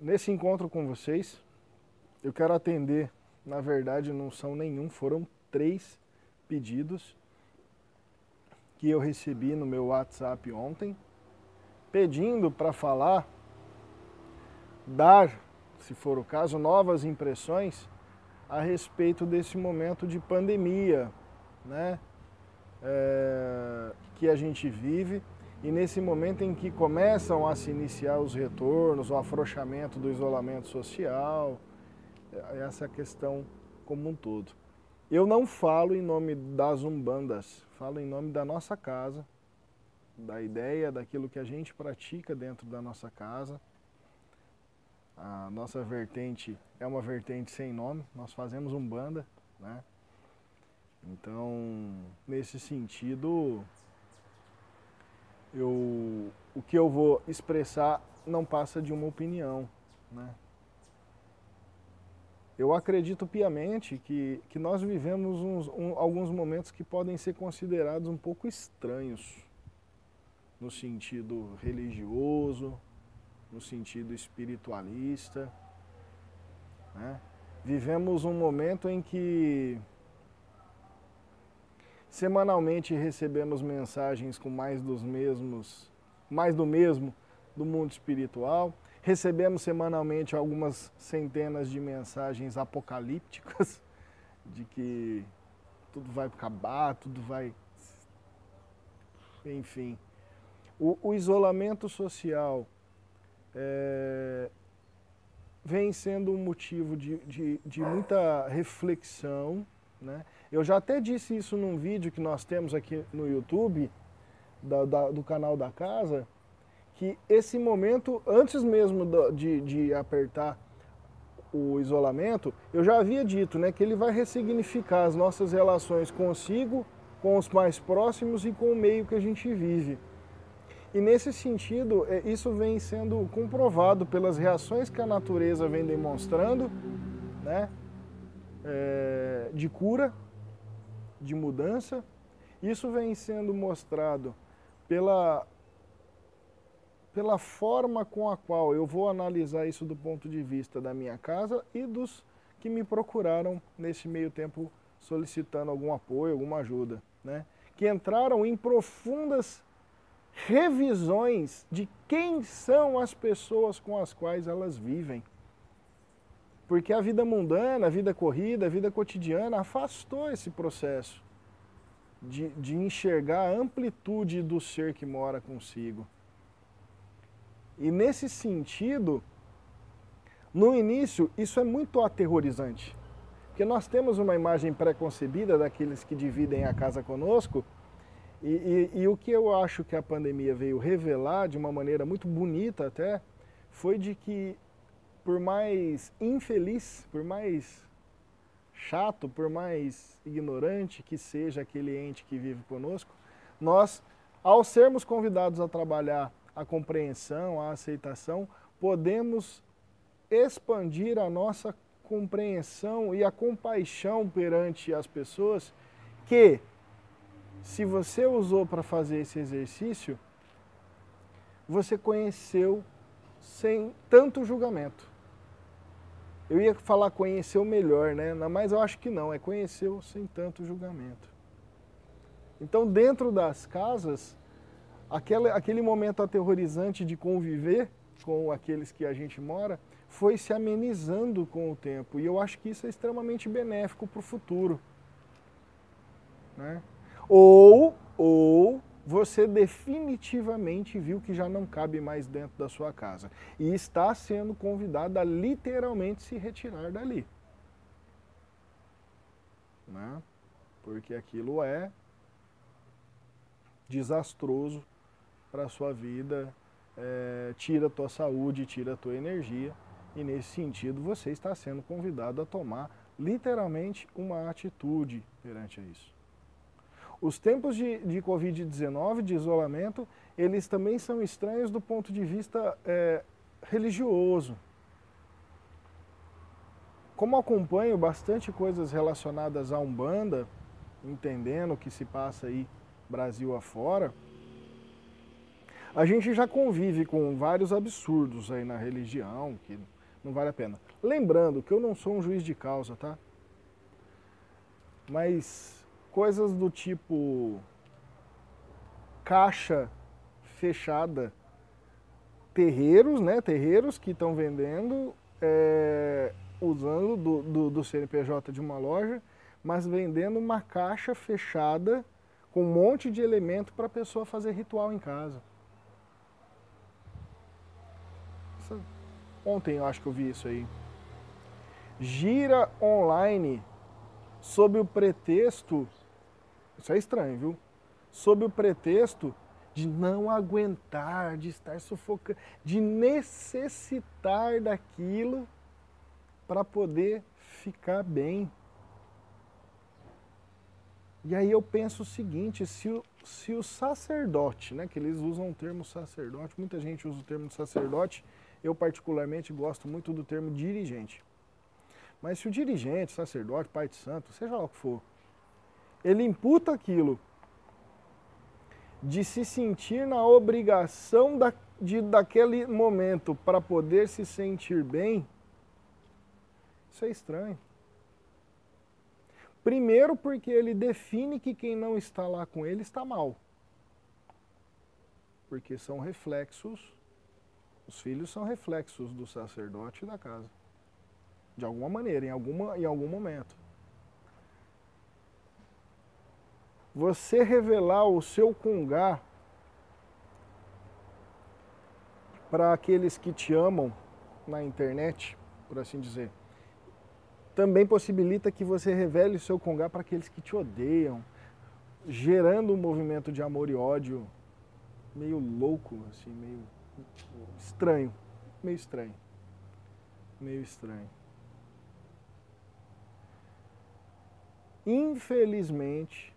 nesse encontro com vocês, eu quero atender, na verdade não são nenhum, foram três pedidos que eu recebi no meu WhatsApp ontem, pedindo para falar, dar, se for o caso, novas impressões a respeito desse momento de pandemia, né? É, que a gente vive e nesse momento em que começam a se iniciar os retornos, o afrouxamento do isolamento social, é, essa questão como um todo. Eu não falo em nome das umbandas, falo em nome da nossa casa, da ideia, daquilo que a gente pratica dentro da nossa casa. A nossa vertente é uma vertente sem nome, nós fazemos umbanda, né? Então, nesse sentido, eu, o que eu vou expressar não passa de uma opinião. Né? Eu acredito piamente que, que nós vivemos uns, um, alguns momentos que podem ser considerados um pouco estranhos, no sentido religioso, no sentido espiritualista. Né? Vivemos um momento em que Semanalmente recebemos mensagens com mais dos mesmos, mais do mesmo do mundo espiritual. Recebemos semanalmente algumas centenas de mensagens apocalípticas de que tudo vai acabar, tudo vai. Enfim. O, o isolamento social é, vem sendo um motivo de, de, de muita reflexão, né? Eu já até disse isso num vídeo que nós temos aqui no YouTube, da, da, do canal da casa, que esse momento, antes mesmo de, de apertar o isolamento, eu já havia dito né, que ele vai ressignificar as nossas relações consigo, com os mais próximos e com o meio que a gente vive. E nesse sentido, é, isso vem sendo comprovado pelas reações que a natureza vem demonstrando né, é, de cura de mudança. Isso vem sendo mostrado pela, pela forma com a qual eu vou analisar isso do ponto de vista da minha casa e dos que me procuraram nesse meio tempo solicitando algum apoio, alguma ajuda, né? que entraram em profundas revisões de quem são as pessoas com as quais elas vivem. Porque a vida mundana, a vida corrida, a vida cotidiana afastou esse processo de, de enxergar a amplitude do ser que mora consigo. E nesse sentido, no início, isso é muito aterrorizante. Porque nós temos uma imagem pré-concebida daqueles que dividem a casa conosco, e, e, e, o que eu acho que a pandemia veio revelar de uma maneira muito bonita até, foi de que por mais infeliz, por mais chato, por mais ignorante que seja aquele ente que vive conosco, nós, ao sermos convidados a trabalhar a compreensão, a aceitação, podemos expandir a nossa compreensão e a compaixão perante as pessoas que, se você usou para fazer esse exercício, você conheceu sem tanto julgamento. Eu ia falar conhecer o melhor, né? Mas eu acho que não, é conhecer sem tanto julgamento. Então, dentro das casas, aquele, aquele momento aterrorizante de conviver com aqueles que a gente mora foi se amenizando com o tempo. E eu acho que isso é extremamente benéfico para o futuro. Né? Ou, ou você definitivamente viu que já não cabe mais dentro da sua casa e está sendo convidado a literalmente se retirar dali. Né? Porque aquilo é desastroso para a sua vida, é, tira a tua saúde, tira a tua energia e nesse sentido você está sendo convidado a tomar literalmente uma atitude perante isso. Os tempos de, de Covid-19, de isolamento, eles também são estranhos do ponto de vista é, religioso. Como acompanho bastante coisas relacionadas à Umbanda, entendendo o que se passa aí Brasil afora, A gente já convive com vários absurdos aí na religião, que não vale a pena. Lembrando que eu não sou um juiz de causa, tá? Mas coisas do tipo caixa fechada, terreiros, né? Terreiros que estão vendendo, é, usando do, do, do CNPJ de uma loja, mas vendendo uma caixa fechada com um monte de elemento para a pessoa fazer ritual em casa. Ontem eu acho que eu vi isso aí. Gira online sob o pretexto, isso é estranho, viu? Sob o pretexto de não aguentar, de estar sufocando, de necessitar daquilo para poder ficar bem. E aí eu penso o seguinte, se o, se o sacerdote, né, que eles usam o termo sacerdote, muita gente usa o termo sacerdote, eu, particularmente, gosto muito do termo dirigente. Mas se o dirigente, sacerdote, pai de santo, seja lá o que for, ele imputa aquilo de se sentir na obrigação da, de, daquele momento para poder se sentir bem, isso é estranho. Primeiro, porque ele define que quem não está lá com ele está mal. Porque são reflexos os filhos são reflexos do sacerdote da casa. De alguma maneira, em, alguma, em algum momento. Você revelar o seu cungá para aqueles que te amam na internet, por assim dizer, também possibilita que você revele o seu congá para aqueles que te odeiam, gerando um movimento de amor e ódio meio louco, assim, meio estranho, meio estranho, meio estranho. Infelizmente,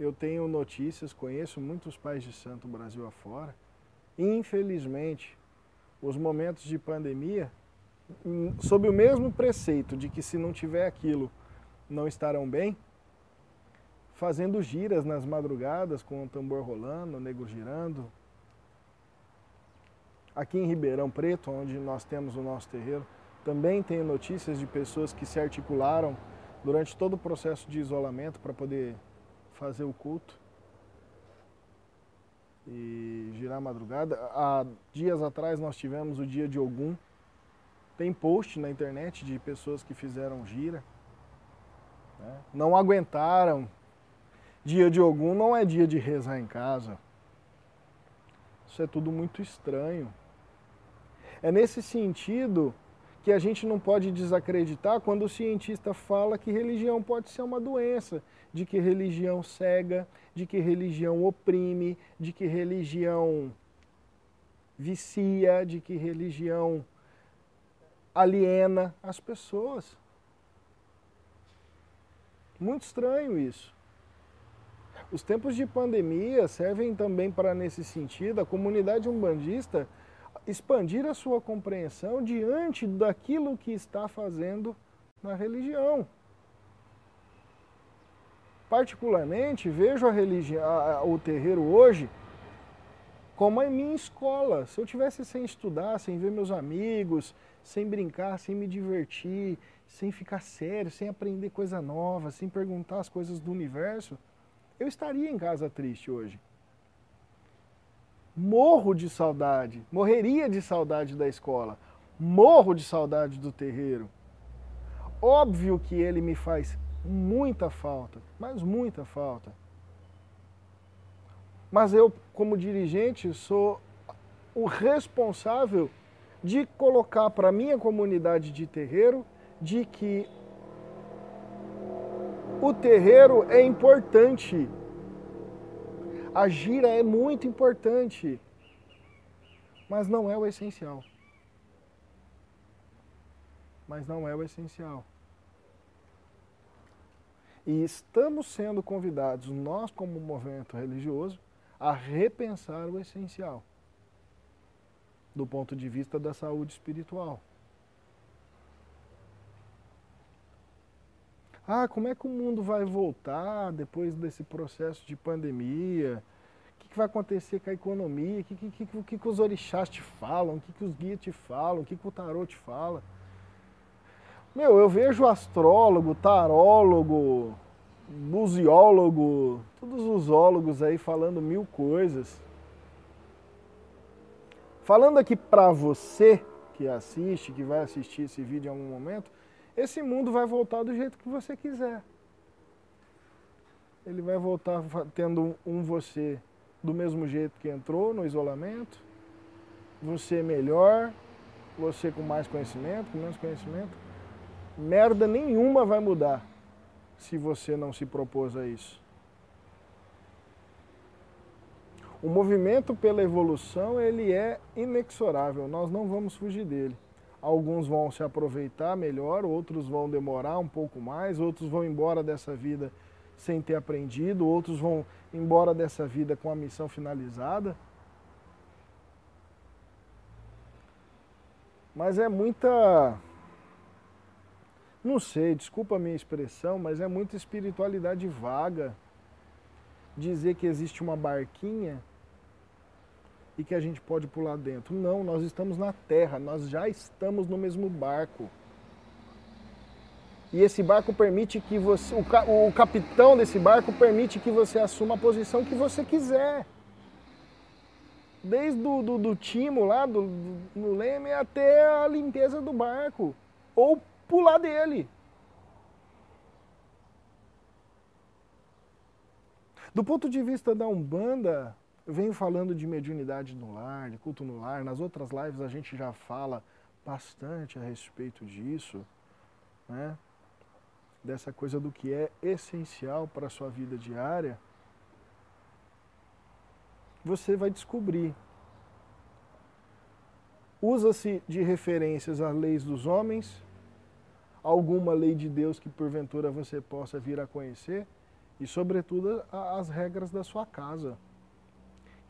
eu tenho notícias, conheço muitos pais de santo Brasil afora. Infelizmente, os momentos de pandemia, hum, sob o mesmo preceito de que se não tiver aquilo, não estarão bem, fazendo giras nas madrugadas com o tambor rolando, o nego girando, Aqui em Ribeirão Preto, onde nós temos o nosso terreiro, também tenho notícias de pessoas que se articularam durante todo o processo de isolamento para poder fazer o culto e girar a madrugada. Há dias atrás nós tivemos o dia de Ogum. Tem post na internet de pessoas que fizeram gira. Né? Não aguentaram. Dia de Ogum não é dia de rezar em casa. Isso é tudo muito estranho. É nesse sentido que a gente não pode desacreditar quando o cientista fala que religião pode ser uma doença, de que religião cega, de que religião oprime, de que religião vicia, de que religião aliena as pessoas. Muito estranho isso. Os tempos de pandemia servem também para, nesse sentido, a comunidade umbandista expandir a sua compreensão diante daquilo que está fazendo na religião. Particularmente, vejo a religião, o terreiro hoje como a minha escola. Se eu tivesse sem estudar, sem ver meus amigos, sem brincar, sem me divertir, sem ficar sério, sem aprender coisa nova, sem perguntar as coisas do universo, eu estaria em casa triste hoje morro de saudade, morreria de saudade da escola, morro de saudade do terreiro. Óbvio que ele me faz muita falta, mas muita falta. Mas eu, como dirigente, sou o responsável de colocar para a minha comunidade de terreiro de que o terreiro é importante a gira é muito importante, mas não é o essencial. Mas não é o essencial. E estamos sendo convidados, nós como movimento religioso, a repensar o essencial do ponto de vista da saúde espiritual. Ah, como é que o mundo vai voltar depois desse processo de pandemia? O que vai acontecer com a economia? O que, que, que, que, os orixás te falam? O que, que os guias te falam? O que, que o tarô te fala? Meu, eu vejo astrólogo, tarólogo, museólogo, todos os ólogos aí falando mil coisas. Falando aqui para você que assiste, que vai assistir esse vídeo em algum momento, esse mundo vai voltar do jeito que você quiser. Ele vai voltar tendo um você do mesmo jeito que entrou no isolamento, você melhor, você com mais conhecimento, com menos conhecimento. Merda nenhuma vai mudar se você não se propôs a isso. O movimento pela evolução, ele é inexorável, nós não vamos fugir dele. Alguns vão se aproveitar melhor, outros vão demorar um pouco mais, outros vão embora dessa vida sem ter aprendido, outros vão embora dessa vida com a missão finalizada. Mas é muita. Não sei, desculpa a minha expressão, mas é muita espiritualidade vaga dizer que existe uma barquinha e que a gente pode pular dentro. Não, nós estamos na terra, nós já estamos no mesmo barco. E esse barco permite que você, o, o capitão desse barco permite que você assuma a posição que você quiser. Desde do, do, do timo lá, do, no leme, até a limpeza do barco. Ou pular dele. Do ponto de vista da Umbanda, eu venho falando de mediunidade no lar, de culto no lar. Nas outras lives a gente já fala bastante a respeito disso, né? Dessa coisa do que é essencial para a sua vida diária. Você vai descobrir. Usa-se de referências às leis dos homens, alguma lei de Deus que porventura você possa vir a conhecer e, sobretudo, as regras da sua casa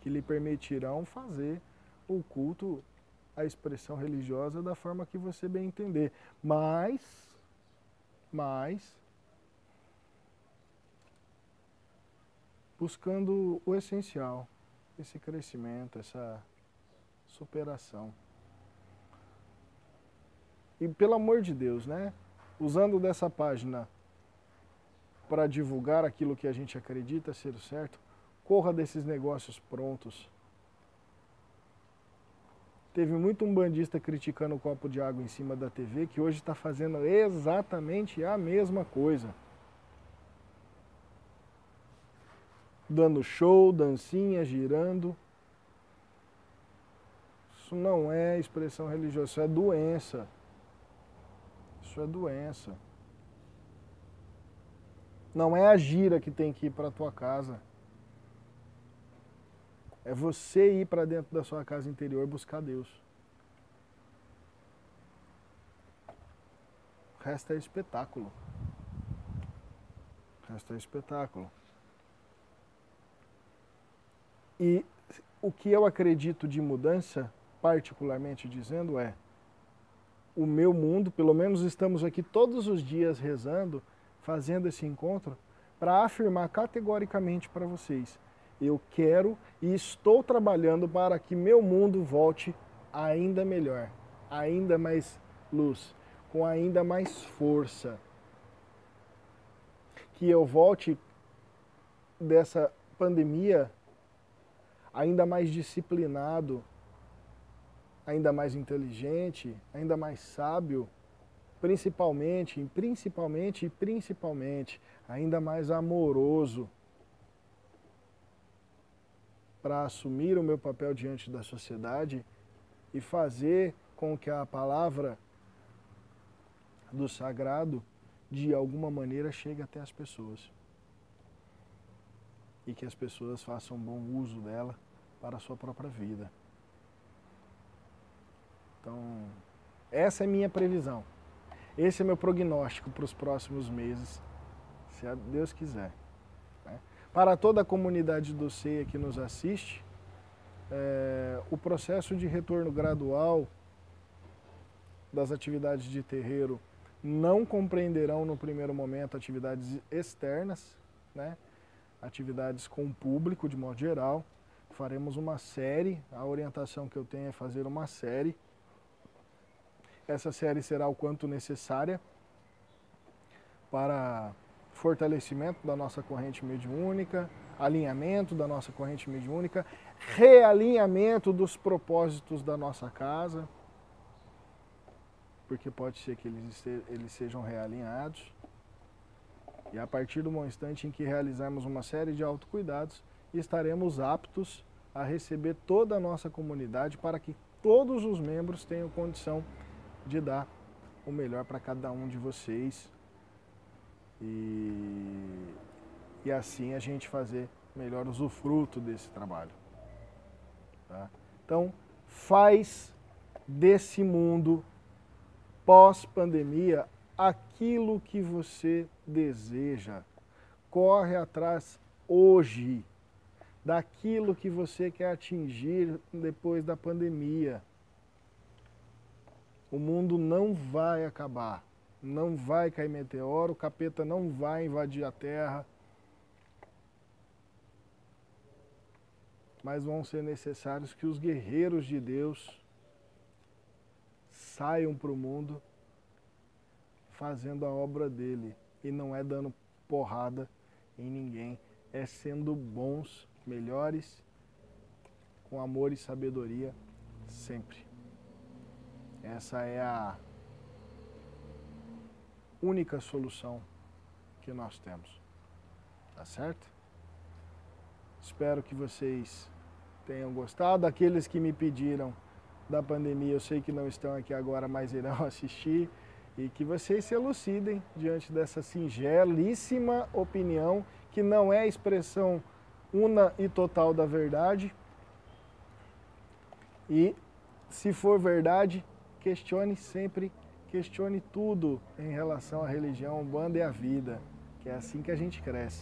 que lhe permitirão fazer o culto, a expressão religiosa da forma que você bem entender. Mas, mas, buscando o essencial, esse crescimento, essa superação. E pelo amor de Deus, né? Usando dessa página para divulgar aquilo que a gente acredita ser o certo, corra desses negócios prontos. Teve muito um bandista criticando o copo de água em cima da TV que hoje está fazendo exatamente a mesma coisa. Dando show, dancinha, girando. Isso não é expressão religiosa, isso é doença. Isso é doença. Não é a gira que tem que ir para tua casa. É você ir para dentro da sua casa interior buscar Deus. O resto é espetáculo. O resto é espetáculo. E o que eu acredito de mudança, particularmente dizendo, é o meu mundo, pelo menos estamos aqui todos os dias rezando, fazendo esse encontro, para afirmar categoricamente para vocês eu quero e estou trabalhando para que meu mundo volte ainda melhor, ainda mais luz, com ainda mais força. Que eu volte dessa pandemia ainda mais disciplinado, ainda mais inteligente, ainda mais sábio, principalmente, principalmente e principalmente, ainda mais amoroso para assumir o meu papel diante da sociedade e fazer com que a palavra do sagrado, de alguma maneira, chegue até as pessoas. E que as pessoas façam bom uso dela para a sua própria vida. Então, essa é minha previsão. Esse é meu prognóstico para os próximos meses, se Deus quiser. Para toda a comunidade do CEIA que nos assiste, é, o processo de retorno gradual das atividades de terreiro não compreenderão no primeiro momento atividades externas, né? atividades com o público de modo geral. faremos uma série. A orientação que eu tenho é fazer uma série. Essa série será o quanto necessária para fortalecimento da nossa corrente mediúnica, alinhamento da nossa corrente mediúnica, realinhamento dos propósitos da nossa casa, porque pode ser que eles, eles sejam realinhados. E a partir do instante em que realizarmos uma série de autocuidados, estaremos aptos a receber toda a nossa comunidade para que todos os membros tenham condição de dar o melhor para cada um de vocês. E, e assim a gente fazer melhor usufruto desse trabalho. Tá? Então, faz desse mundo pós-pandemia aquilo que você deseja. Corre atrás hoje daquilo que você quer atingir depois da pandemia. O mundo não vai acabar, não vai cair meteoro, o capeta não vai invadir a Terra. Mas vão ser necessários que os guerreiros de Deus saiam para o mundo fazendo a obra dele. E não é dando porrada em ninguém, é sendo bons, melhores, com amor e sabedoria sempre. Essa é a única solução que nós temos. Tá certo? Espero que vocês tenham gostado. Aqueles que me pediram da pandemia, eu sei que não estão aqui agora, mas irão assistir e que vocês se elucidem diante dessa singelíssima opinião que não é expressão una e total da verdade. E se for verdade, questione sempre, questione tudo em relação à religião, banda e à vida, que é assim que a gente cresce.